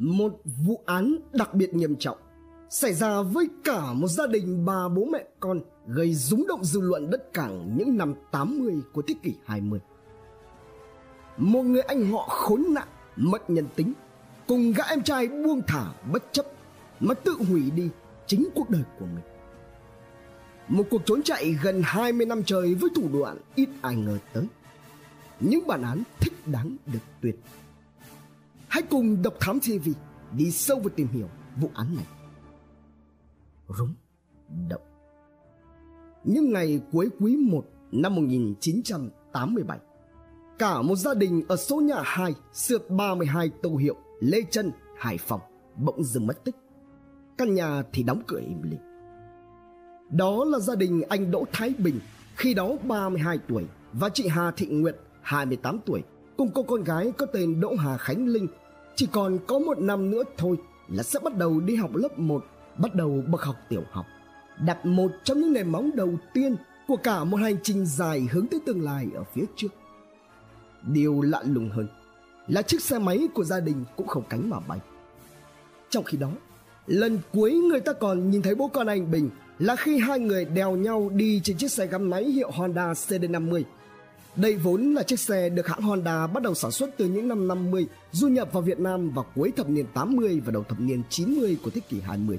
một vụ án đặc biệt nghiêm trọng xảy ra với cả một gia đình bà bố mẹ con gây rúng động dư luận đất cảng những năm 80 của thế kỷ 20. Một người anh họ khốn nạn, mất nhân tính, cùng gã em trai buông thả bất chấp mà tự hủy đi chính cuộc đời của mình. Một cuộc trốn chạy gần 20 năm trời với thủ đoạn ít ai ngờ tới. Những bản án thích đáng được tuyệt. Hãy cùng Độc Thám TV đi sâu vào tìm hiểu vụ án này. Rúng động. Những ngày cuối quý 1 năm 1987 Cả một gia đình ở số nhà 2 Sượt 32 Tô Hiệu Lê Trân, Hải Phòng Bỗng dừng mất tích. Căn nhà thì đóng cửa im lìm. Đó là gia đình anh Đỗ Thái Bình Khi đó 32 tuổi Và chị Hà Thị Nguyệt 28 tuổi Cùng cô con gái có tên Đỗ Hà Khánh Linh chỉ còn có một năm nữa thôi Là sẽ bắt đầu đi học lớp 1 Bắt đầu bậc học tiểu học. Đặt một trong những nền móng đầu tiên Của cả một hành trình dài hướng tới tương lai ở phía trước. Điều lạ lùng hơn Là chiếc xe máy của gia đình cũng không cánh mà bay. Trong khi đó, Lần cuối người ta còn nhìn thấy bố con anh Bình Là khi hai người đèo nhau đi trên chiếc xe gắn máy hiệu Honda CD50 đây vốn là chiếc xe được hãng Honda bắt đầu sản xuất từ những năm 50, du nhập vào Việt Nam vào cuối thập niên 80 và đầu thập niên 90 của thế kỷ 20.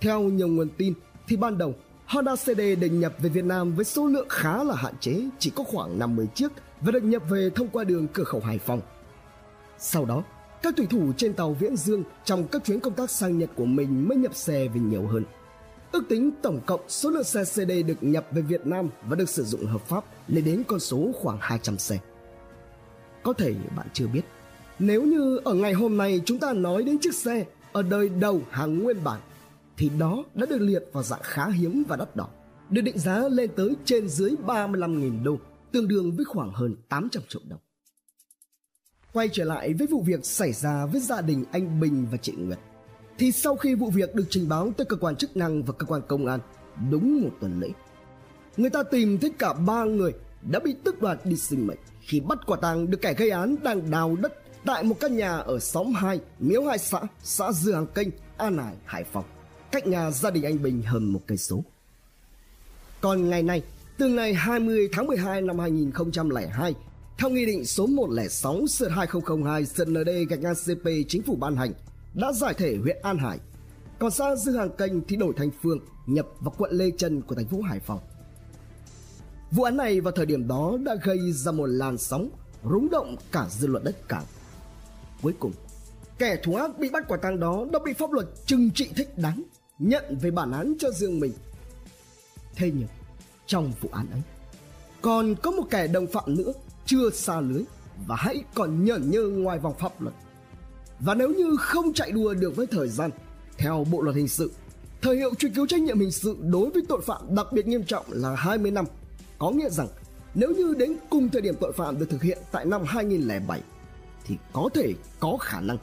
Theo nhiều nguồn tin thì ban đầu Honda CD được nhập về Việt Nam với số lượng khá là hạn chế, chỉ có khoảng 50 chiếc và được nhập về thông qua đường cửa khẩu Hải Phòng. Sau đó, các thủy thủ trên tàu Viễn Dương trong các chuyến công tác sang Nhật của mình mới nhập xe về nhiều hơn. Ước tính tổng cộng số lượng xe CD được nhập về Việt Nam và được sử dụng hợp pháp lên đến con số khoảng 200 xe. Có thể bạn chưa biết, nếu như ở ngày hôm nay chúng ta nói đến chiếc xe ở đời đầu hàng nguyên bản thì đó đã được liệt vào dạng khá hiếm và đắt đỏ, được định giá lên tới trên dưới 35.000 đô, tương đương với khoảng hơn 800 triệu đồng. Quay trở lại với vụ việc xảy ra với gia đình anh Bình và chị Nguyệt thì sau khi vụ việc được trình báo tới cơ quan chức năng và cơ quan công an đúng một tuần lễ người ta tìm thấy cả ba người đã bị tước đoạt đi sinh mệnh khi bắt quả tang được kẻ gây án đang đào đất tại một căn nhà ở xóm 2, Miếu Hai xã, xã Dương Hàng Kênh, An Hải, Hải Phòng, cách nhà gia đình anh Bình hơn một cây số. Còn ngày nay, từ ngày 20 tháng 12 năm 2002, theo Nghị định số 106 sượt 2002 sượt ND gạch ngang CP chính phủ ban hành, đã giải thể huyện An Hải. Còn xã Dư Hàng Kênh thì đổi thành phường nhập vào quận Lê Trân của thành phố Hải Phòng. Vụ án này vào thời điểm đó đã gây ra một làn sóng rúng động cả dư luận đất cảng. Cuối cùng, kẻ thù ác bị bắt quả tang đó đã bị pháp luật trừng trị thích đáng, nhận về bản án cho riêng mình. Thế nhưng, trong vụ án ấy, còn có một kẻ đồng phạm nữa chưa xa lưới và hãy còn nhởn nhơ ngoài vòng pháp luật. Và nếu như không chạy đua được với thời gian, theo Bộ luật hình sự, thời hiệu truy cứu trách nhiệm hình sự đối với tội phạm đặc biệt nghiêm trọng là 20 năm. Có nghĩa rằng nếu như đến cùng thời điểm tội phạm được thực hiện tại năm 2007 thì có thể có khả năng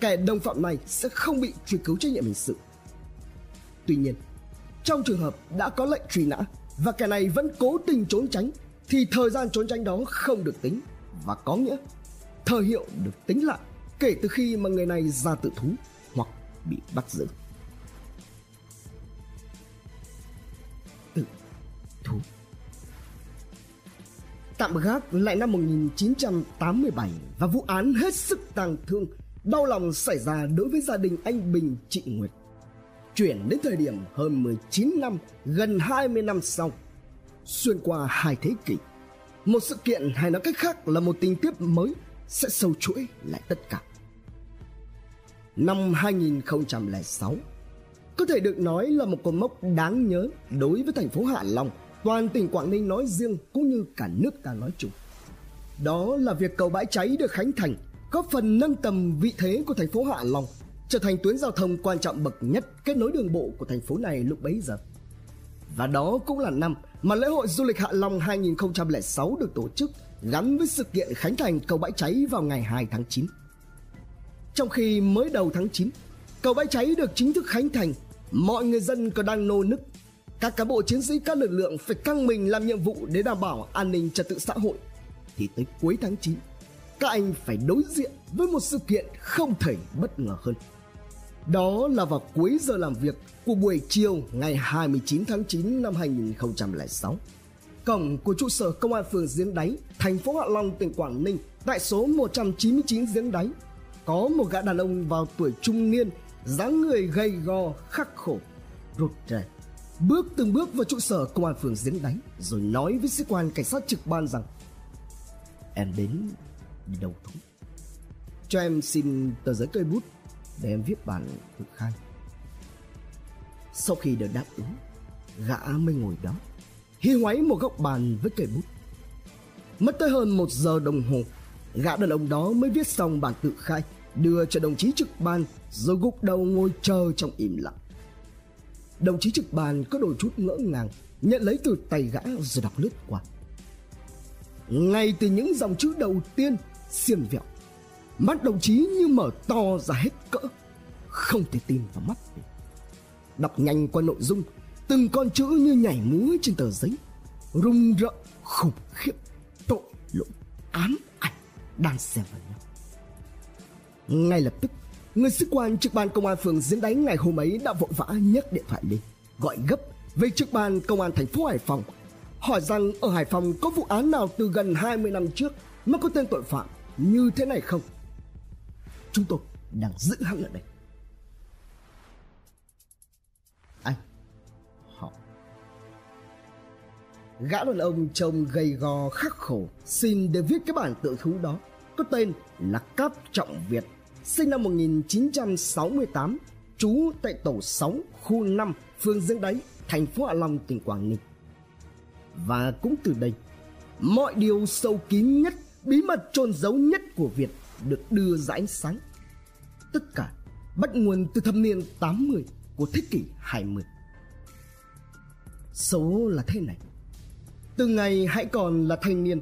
kẻ đồng phạm này sẽ không bị truy cứu trách nhiệm hình sự. Tuy nhiên, trong trường hợp đã có lệnh truy nã và kẻ này vẫn cố tình trốn tránh thì thời gian trốn tránh đó không được tính và có nghĩa thời hiệu được tính lại kể từ khi mà người này ra tự thú hoặc bị bắt giữ. Tự thú Tạm gác lại năm 1987 và vụ án hết sức tang thương, đau lòng xảy ra đối với gia đình anh Bình chị Nguyệt. Chuyển đến thời điểm hơn 19 năm, gần 20 năm sau, xuyên qua hai thế kỷ. Một sự kiện hay nói cách khác là một tình tiết mới sẽ sâu chuỗi lại tất cả năm 2006 có thể được nói là một cột mốc đáng nhớ đối với thành phố Hạ Long, toàn tỉnh Quảng Ninh nói riêng cũng như cả nước ta nói chung. Đó là việc cầu bãi cháy được khánh thành, góp phần nâng tầm vị thế của thành phố Hạ Long, trở thành tuyến giao thông quan trọng bậc nhất kết nối đường bộ của thành phố này lúc bấy giờ. Và đó cũng là năm mà lễ hội du lịch Hạ Long 2006 được tổ chức gắn với sự kiện khánh thành cầu bãi cháy vào ngày 2 tháng 9. Trong khi mới đầu tháng 9, cầu bãi cháy được chính thức khánh thành, mọi người dân còn đang nô nức. Các cán bộ chiến sĩ các lực lượng phải căng mình làm nhiệm vụ để đảm bảo an ninh trật tự xã hội. Thì tới cuối tháng 9, các anh phải đối diện với một sự kiện không thể bất ngờ hơn. Đó là vào cuối giờ làm việc của buổi chiều ngày 29 tháng 9 năm 2006. Cổng của trụ sở công an phường Giếng Đáy, thành phố Hạ Long, tỉnh Quảng Ninh tại số 199 Giếng Đáy có một gã đàn ông vào tuổi trung niên, dáng người gầy gò, khắc khổ, rụt rè. Bước từng bước vào trụ sở công an phường Giếng đánh rồi nói với sĩ quan cảnh sát trực ban rằng Em đến đi đầu thú. Cho em xin tờ giấy cây bút để em viết bản thực khai. Sau khi được đáp ứng, gã mới ngồi đó, hi hoáy một góc bàn với cây bút. Mất tới hơn một giờ đồng hồ, gã đàn ông đó mới viết xong bản tự khai, đưa cho đồng chí trực ban rồi gục đầu ngồi chờ trong im lặng. Đồng chí trực ban có đôi chút ngỡ ngàng, nhận lấy từ tay gã rồi đọc lướt qua. Ngay từ những dòng chữ đầu tiên, xiên vẹo, mắt đồng chí như mở to ra hết cỡ, không thể tin vào mắt mình. Đọc nhanh qua nội dung, từng con chữ như nhảy múa trên tờ giấy, rung rợn, khủng khiếp, tội lỗi, ám đang xen vào nhau. Ngay lập tức, người sĩ quan trực ban công an phường diễn đánh ngày hôm ấy đã vội vã nhấc điện thoại lên, gọi gấp về trực ban công an thành phố Hải Phòng hỏi rằng ở Hải Phòng có vụ án nào từ gần 20 năm trước mà có tên tội phạm như thế này không? Chúng tôi đang giữ hắn ở đây. Anh, họ. Gã đàn ông trông gầy gò khắc khổ xin để viết cái bản tự thú đó có tên là Cáp Trọng Việt sinh năm 1968 trú tại tổ 6 khu 5 phường Dương Đáy thành phố Hạ Long tỉnh Quảng Ninh và cũng từ đây, mọi điều sâu kín nhất, bí mật trôn giấu nhất của Việt được đưa ra ánh sáng. Tất cả bắt nguồn từ thập niên 80 của thế kỷ 20. Số là thế này. Từ ngày hãy còn là thanh niên,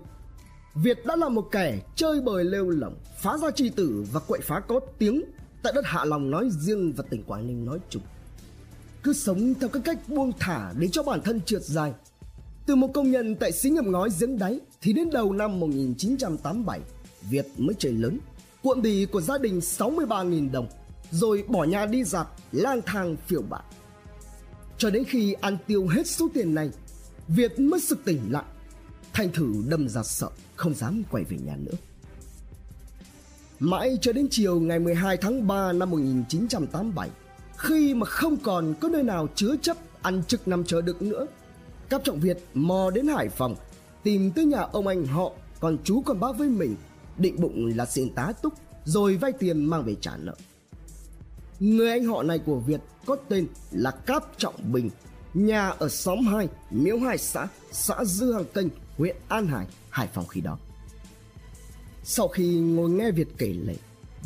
Việt đã là một kẻ chơi bời lêu lỏng, phá ra tri tử và quậy phá có tiếng tại đất Hạ Long nói riêng và tỉnh Quảng Ninh nói chung. Cứ sống theo cái cách buông thả để cho bản thân trượt dài từ một công nhân tại xí nghiệp ngói giếng đáy thì đến đầu năm 1987, Việt mới chơi lớn, cuộn bì của gia đình 63.000 đồng, rồi bỏ nhà đi giặt, lang thang phiêu bạt. Cho đến khi ăn tiêu hết số tiền này, Việt mới sực tỉnh lại, thành thử đâm ra sợ, không dám quay về nhà nữa. Mãi cho đến chiều ngày 12 tháng 3 năm 1987, khi mà không còn có nơi nào chứa chấp ăn trực nằm chờ được nữa Cáp Trọng Việt mò đến Hải Phòng tìm tới nhà ông anh họ còn chú còn bác với mình định bụng là xin tá túc rồi vay tiền mang về trả nợ. Người anh họ này của Việt có tên là Cáp Trọng Bình, nhà ở xóm 2, Miếu Hai xã, xã Dư Hàng Kênh, huyện An Hải, Hải Phòng khi đó. Sau khi ngồi nghe Việt kể lể,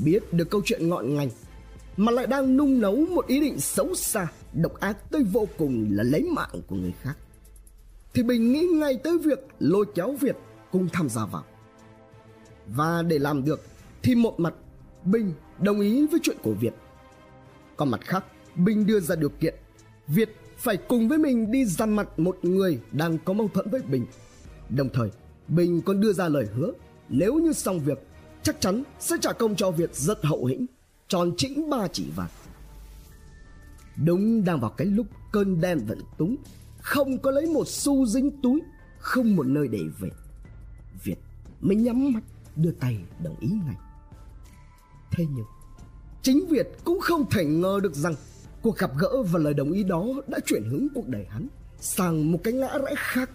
biết được câu chuyện ngọn ngành, mà lại đang nung nấu một ý định xấu xa, độc ác tới vô cùng là lấy mạng của người khác thì Bình nghĩ ngay tới việc lôi kéo Việt cùng tham gia vào. Và để làm được thì một mặt Bình đồng ý với chuyện của Việt. Còn mặt khác, Bình đưa ra điều kiện Việt phải cùng với mình đi dằn mặt một người đang có mâu thuẫn với Bình. Đồng thời, Bình còn đưa ra lời hứa nếu như xong việc chắc chắn sẽ trả công cho Việt rất hậu hĩnh, tròn chỉnh ba chỉ vàng. Đúng đang vào cái lúc cơn đen vận túng không có lấy một xu dính túi không một nơi để về. Việt mới nhắm mắt đưa tay đồng ý ngay. Thế nhưng chính việt cũng không thể ngờ được rằng cuộc gặp gỡ và lời đồng ý đó đã chuyển hướng cuộc đời hắn sang một cái ngã rẽ khác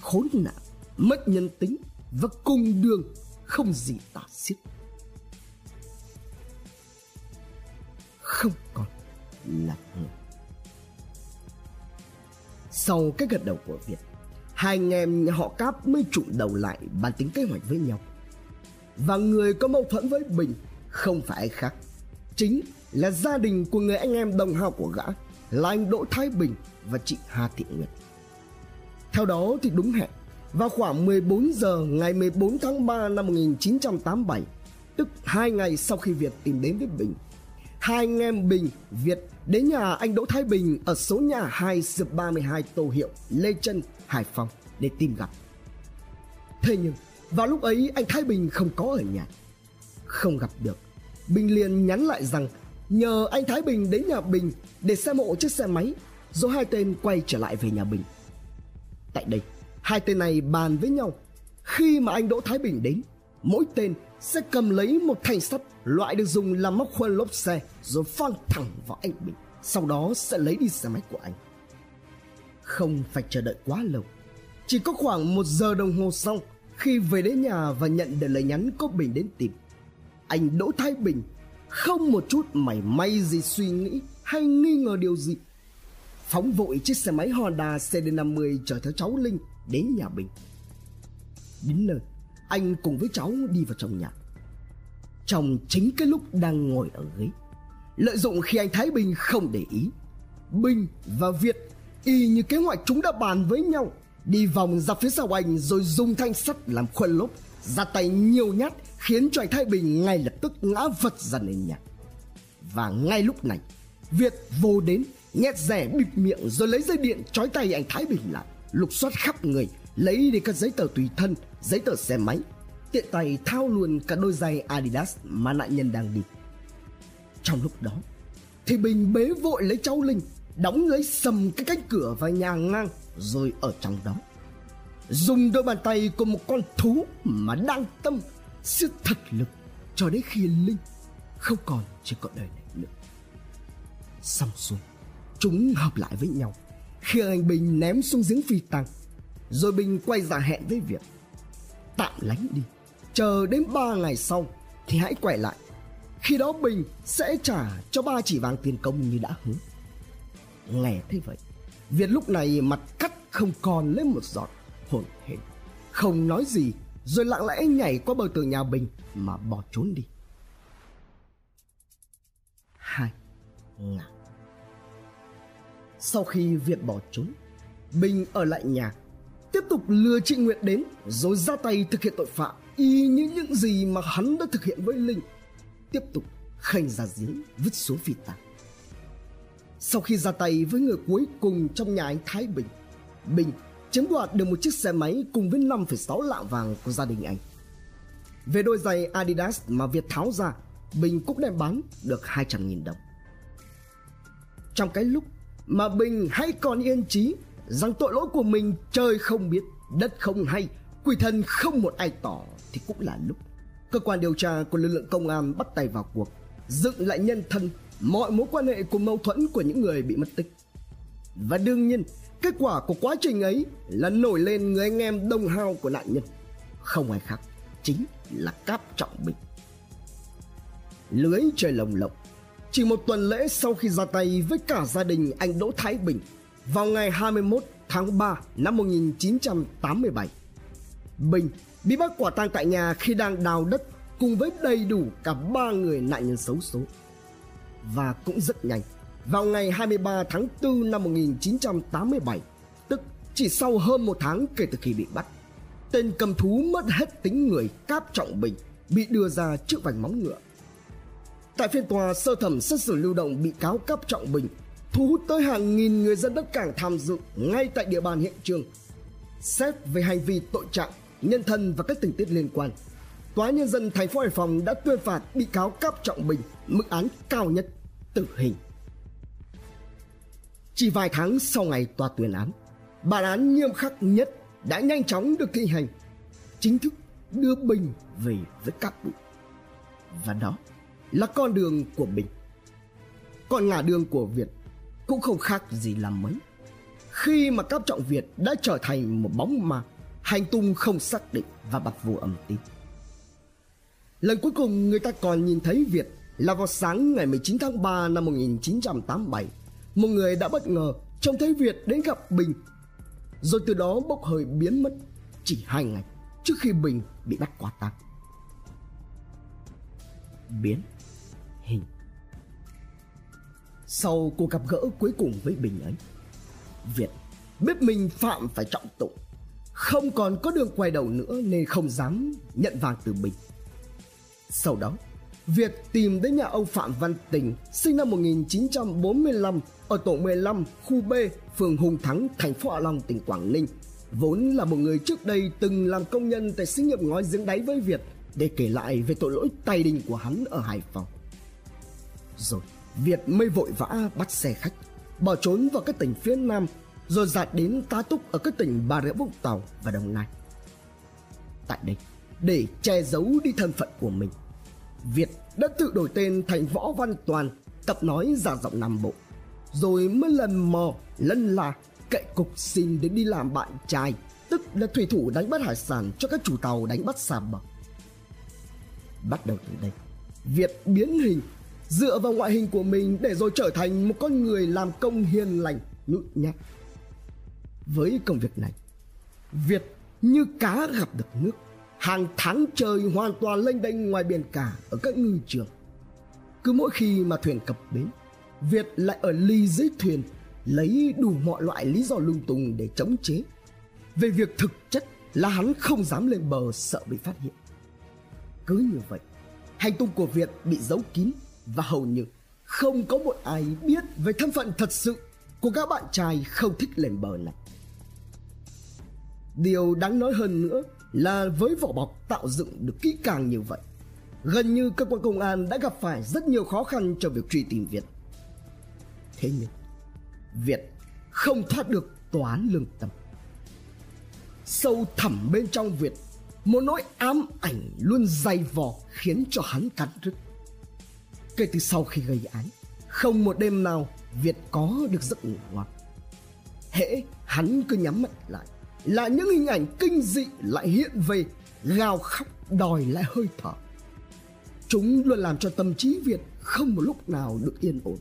khốn nạn mất nhân tính và cùng đường không gì tả xiết không còn là người sau cái gật đầu của Việt, hai anh em họ Cáp mới trụ đầu lại bàn tính kế hoạch với nhau. Và người có mâu thuẫn với Bình không phải ai khác, chính là gia đình của người anh em đồng hao của gã là anh Đỗ Thái Bình và chị Hà Thị Nguyệt. Theo đó thì đúng hẹn, vào khoảng 14 giờ ngày 14 tháng 3 năm 1987, tức hai ngày sau khi Việt tìm đến với Bình, hai anh em Bình, Việt đến nhà anh Đỗ Thái Bình ở số nhà 2 ba mươi hai Tô Hiệu, Lê Trân, Hải Phòng để tìm gặp. Thế nhưng, Vào lúc ấy anh Thái Bình không có ở nhà. Không gặp được, Bình liền nhắn lại rằng nhờ anh Thái Bình đến nhà Bình để xem hộ chiếc xe máy, rồi hai tên quay trở lại về nhà Bình. Tại đây, hai tên này bàn với nhau. Khi mà anh Đỗ Thái Bình đến, mỗi tên sẽ cầm lấy một thanh sắt loại được dùng làm móc khuôn lốp xe rồi phang thẳng vào anh Bình. Sau đó sẽ lấy đi xe máy của anh. Không phải chờ đợi quá lâu. Chỉ có khoảng một giờ đồng hồ sau khi về đến nhà và nhận được lời nhắn có Bình đến tìm. Anh Đỗ Thái Bình không một chút mảy may gì suy nghĩ hay nghi ngờ điều gì. Phóng vội chiếc xe máy Honda CD50 chở theo cháu Linh đến nhà Bình. Đến nơi, anh cùng với cháu đi vào trong nhà. Trong chính cái lúc đang ngồi ở ghế, lợi dụng khi anh Thái Bình không để ý, Bình và Việt y như kế hoạch chúng đã bàn với nhau đi vòng ra phía sau anh rồi dùng thanh sắt làm khuôn lốp ra tay nhiều nhát khiến cho anh Thái Bình ngay lập tức ngã vật ra nền nhà. Và ngay lúc này, Việt vô đến, nhét rẻ bịt miệng rồi lấy dây điện trói tay anh Thái Bình lại, lục soát khắp người, lấy đi các giấy tờ tùy thân, giấy tờ xe máy, tiện tay thao luôn cả đôi giày Adidas mà nạn nhân đang đi. Trong lúc đó, thì Bình bế vội lấy cháu Linh, đóng lấy sầm cái cánh cửa vào nhà ngang rồi ở trong đó. Dùng đôi bàn tay của một con thú mà đang tâm siết thật lực cho đến khi Linh không còn trên cõi đời này nữa. Xong xuôi, chúng hợp lại với nhau khi anh Bình ném xuống giếng phi tăng. Rồi Bình quay ra hẹn với Việt. Tạm lánh đi, chờ đến ba ngày sau thì hãy quay lại. Khi đó Bình sẽ trả cho ba chỉ vàng tiền công như đã hứa. Nghe thế vậy, Việt lúc này mặt cắt không còn lên một giọt hồn hển, không nói gì rồi lặng lẽ nhảy qua bờ tường nhà Bình mà bỏ trốn đi. Hai Ngạc sau khi Việt bỏ trốn, Bình ở lại nhà, tiếp tục lừa chị Nguyệt đến rồi ra tay thực hiện tội phạm y như những gì mà hắn đã thực hiện với Linh. Tiếp tục khanh ra giếng vứt số phi tàng. Sau khi ra tay với người cuối cùng trong nhà anh Thái Bình, Bình chiếm đoạt được một chiếc xe máy cùng với 5,6 lạng vàng của gia đình anh. Về đôi giày Adidas mà Việt tháo ra, Bình cũng đem bán được 200.000 đồng. Trong cái lúc mà Bình hãy còn yên trí rằng tội lỗi của mình trời không biết, đất không hay, quỷ thần không một ai tỏ thì cũng là lúc cơ quan điều tra của lực lượng công an bắt tay vào cuộc, dựng lại nhân thân mọi mối quan hệ cùng mâu thuẫn của những người bị mất tích. Và đương nhiên, Kết quả của quá trình ấy là nổi lên người anh em đồng hao của nạn nhân. Không ai khác, chính là Cáp Trọng Bình. Lưới trời lồng lộng. Chỉ một tuần lễ sau khi ra tay với cả gia đình anh Đỗ Thái Bình vào ngày 21 tháng 3 năm 1987. Bình bị bắt quả tang tại nhà khi đang đào đất cùng với đầy đủ cả ba người nạn nhân xấu số. Và cũng rất nhanh, vào ngày 23 tháng 4 năm 1987, tức chỉ sau hơn một tháng kể từ khi bị bắt. Tên cầm thú mất hết tính người Cáp Trọng Bình bị đưa ra trước vành móng ngựa. Tại phiên tòa sơ thẩm xét xử lưu động bị cáo Cáp Trọng Bình thu hút tới hàng nghìn người dân đất cảng tham dự ngay tại địa bàn hiện trường. Xét về hành vi tội trạng, nhân thân và các tình tiết liên quan, Tòa nhân dân thành phố Hải Phòng đã tuyên phạt bị cáo Cáp Trọng Bình mức án cao nhất tử hình. Chỉ vài tháng sau ngày tòa tuyên án, bản án nghiêm khắc nhất đã nhanh chóng được thi hành, chính thức đưa Bình về với các bụi. Và đó là con đường của mình. Còn ngả đường của Việt cũng không khác gì là mấy. Khi mà Cáp Trọng Việt đã trở thành một bóng ma, hành tung không xác định và bặt vô âm tín. Lần cuối cùng người ta còn nhìn thấy Việt là vào sáng ngày 19 tháng 3 năm 1987 một người đã bất ngờ trông thấy Việt đến gặp Bình rồi từ đó bốc hơi biến mất chỉ hai ngày trước khi Bình bị bắt quả tang. Biến sau cuộc gặp gỡ cuối cùng với Bình ấy Việt biết mình phạm phải trọng tội. Không còn có đường quay đầu nữa nên không dám nhận vàng từ Bình. Sau đó Việt tìm đến nhà ông Phạm Văn Tình sinh năm 1945 ở tổ 15 khu B, phường Hùng Thắng, thành phố Hạ Long, tỉnh Quảng Ninh. Vốn là một người trước đây từng làm công nhân tại xí nghiệp ngói giếng đáy với Việt để kể lại về tội lỗi tay đình của hắn ở Hải Phòng. Rồi Việt mới vội vã bắt xe khách bỏ trốn vào các tỉnh phía Nam rồi dạt đến tá túc ở các tỉnh Bà Rịa Vũng Tàu và Đồng Nai. Tại đây, để che giấu đi thân phận của mình, Việt đã tự đổi tên thành Võ Văn Toàn, tập nói giả giọng Nam Bộ, rồi mới lần mò lân la, cậy cục xin đến đi làm bạn trai, tức là thủy thủ đánh bắt hải sản cho các chủ tàu đánh bắt xa bờ. Bắt đầu từ đây, Việt biến hình dựa vào ngoại hình của mình để rồi trở thành một con người làm công hiền lành nhút nhát. Với công việc này, việt như cá gặp được nước. Hàng tháng trời hoàn toàn lênh đênh ngoài biển cả ở các ngư trường. Cứ mỗi khi mà thuyền cập bến, việt lại ở ly dưới thuyền, lấy đủ mọi loại lý do lung tung để chống chế. Về việc thực chất là hắn không dám lên bờ, sợ bị phát hiện. Cứ như vậy, hành tung của việt bị giấu kín và hầu như không có một ai biết về thân phận thật sự của các bạn trai không thích lên bờ này. Điều đáng nói hơn nữa là với vỏ bọc tạo dựng được kỹ càng như vậy, gần như cơ quan công an đã gặp phải rất nhiều khó khăn trong việc truy tìm Việt. Thế nhưng, Việt không thoát được tòa án lương tâm. Sâu thẳm bên trong Việt, một nỗi ám ảnh luôn dày vò khiến cho hắn cắn rứt kể từ sau khi gây án, không một đêm nào việt có được giấc ngủ ngon hễ hắn cứ nhắm mắt lại, là những hình ảnh kinh dị lại hiện về, gào khóc đòi lại hơi thở. Chúng luôn làm cho tâm trí việt không một lúc nào được yên ổn.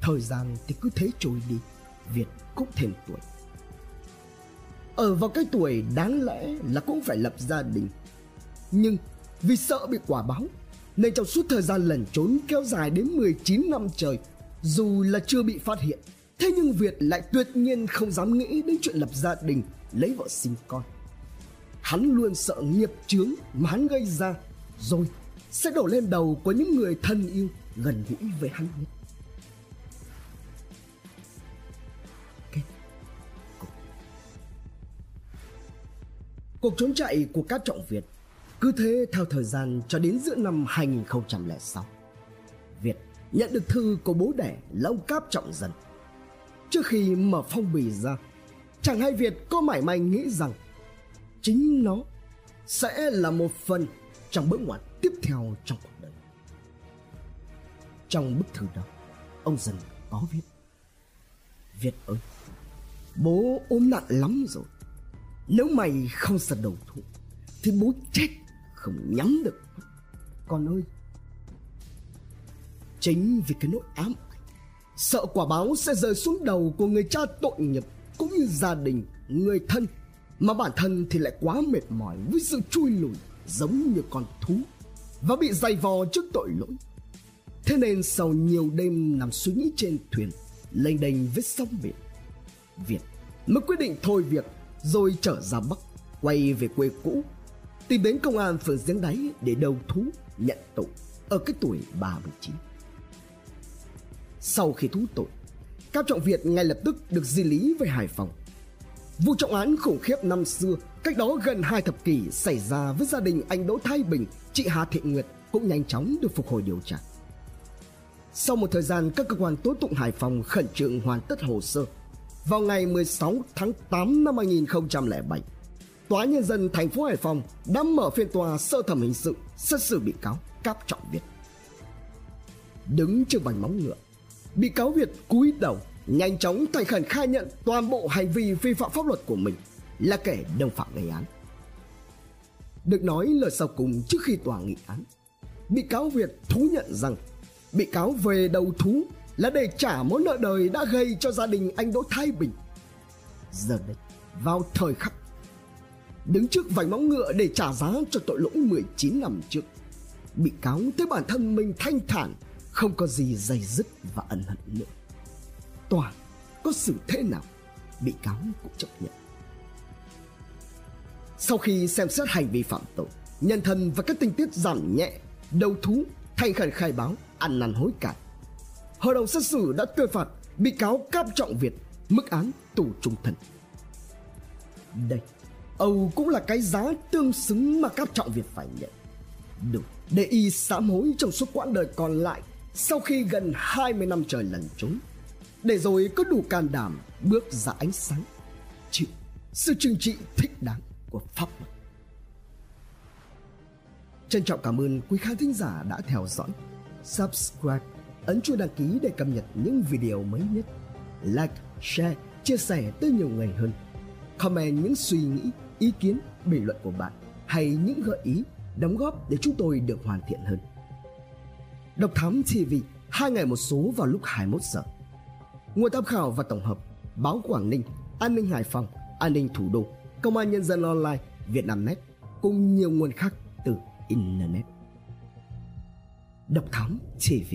Thời gian thì cứ thế trôi đi, việt cũng thêm tuổi. Ở vào cái tuổi đáng lẽ là cũng phải lập gia đình. Nhưng vì sợ bị quả báo nên trong suốt thời gian lẩn trốn kéo dài đến 19 năm trời, dù là chưa bị phát hiện, thế nhưng Việt lại tuyệt nhiên không dám nghĩ đến chuyện lập gia đình, lấy vợ sinh con. Hắn luôn sợ nghiệp chướng mà hắn gây ra, rồi sẽ đổ lên đầu của những người thân yêu gần gũi với hắn nhất. Cuộc trốn chạy của các trọng Việt cứ thế, theo thời gian cho đến giữa năm 2006 Việt nhận được thư của bố đẻ là ông Cáp Trọng Dân. Trước khi mở phong bì ra, Chẳng hay Việt có mải may nghĩ rằng Chính nó sẽ là một phần trong bước ngoặt tiếp theo trong cuộc đời. Trong bức thư đó, Ông Dân có viết, Việt ơi, Bố ốm nặng lắm rồi. Nếu mày không sật đầu thụ, Thì bố chết không nhắm được. Con ơi, chính vì cái nỗi ám ảnh, sợ quả báo sẽ rơi xuống đầu của người cha tội nghiệp cũng như gia đình, người thân, mà bản thân thì lại quá mệt mỏi với sự chui lùi giống như con thú và bị dày vò trước tội lỗi. Thế nên sau nhiều đêm nằm suy nghĩ trên thuyền, lênh đênh với sông biển, việt mới quyết định thôi việc rồi trở ra bắc, quay về quê cũ tìm đến công an phường giếng đáy để đầu thú nhận tội ở cái tuổi 39. Sau khi thú tội, Cao Trọng Việt ngay lập tức được di lý về Hải Phòng. Vụ trọng án khủng khiếp năm xưa, cách đó gần hai thập kỷ xảy ra với gia đình anh Đỗ Thái Bình, chị Hà Thị Nguyệt cũng nhanh chóng được phục hồi điều tra. Sau một thời gian các cơ quan tố tụng Hải Phòng khẩn trương hoàn tất hồ sơ, vào ngày 16 tháng 8 năm 2007, Tòa nhân dân thành phố Hải Phòng đã mở phiên tòa sơ thẩm hình sự xét xử bị cáo Cáp Trọng Việt. Đứng trước vành móng ngựa, bị cáo Việt cúi đầu nhanh chóng thành khẩn khai nhận toàn bộ hành vi vi phạm pháp luật của mình là kẻ đồng phạm gây án. Được nói lời sau cùng trước khi tòa nghị án, bị cáo Việt thú nhận rằng bị cáo về đầu thú là để trả món nợ đời đã gây cho gia đình anh Đỗ Thái Bình. Giờ đây, vào thời khắc đứng trước vành móng ngựa để trả giá cho tội lỗi 19 năm trước. Bị cáo thấy bản thân mình thanh thản, không có gì dày dứt và ân hận nữa. Tòa có xử thế nào, bị cáo cũng chấp nhận. Sau khi xem xét hành vi phạm tội, nhân thân và các tình tiết giảm nhẹ, đầu thú, thành khẩn khai báo, ăn năn hối cải. Hội đồng xét xử đã tuyên phạt bị cáo Cáp Trọng Việt mức án tù trung thân. Đây, Âu cũng là cái giá tương xứng mà các trọng Việt phải nhận. Đủ để y sám hối trong suốt quãng đời còn lại sau khi gần 20 năm trời lẩn trốn. Để rồi có đủ can đảm bước ra ánh sáng, chịu sự trừng trị thích đáng của pháp luật. Trân trọng cảm ơn quý khán thính giả đã theo dõi. Subscribe, ấn chuông đăng ký để cập nhật những video mới nhất. Like, share, chia sẻ tới nhiều người hơn. Comment những suy nghĩ, ý kiến, bình luận của bạn hay những gợi ý, đóng góp để chúng tôi được hoàn thiện hơn. Độc Thám TV, hai ngày một số vào lúc 21 giờ. Nguồn tham khảo và tổng hợp Báo Quảng Ninh, An ninh Hải Phòng, An ninh Thủ đô, Công an Nhân dân Online, Việt Nam Net cùng nhiều nguồn khác từ Internet. Độc Thám TV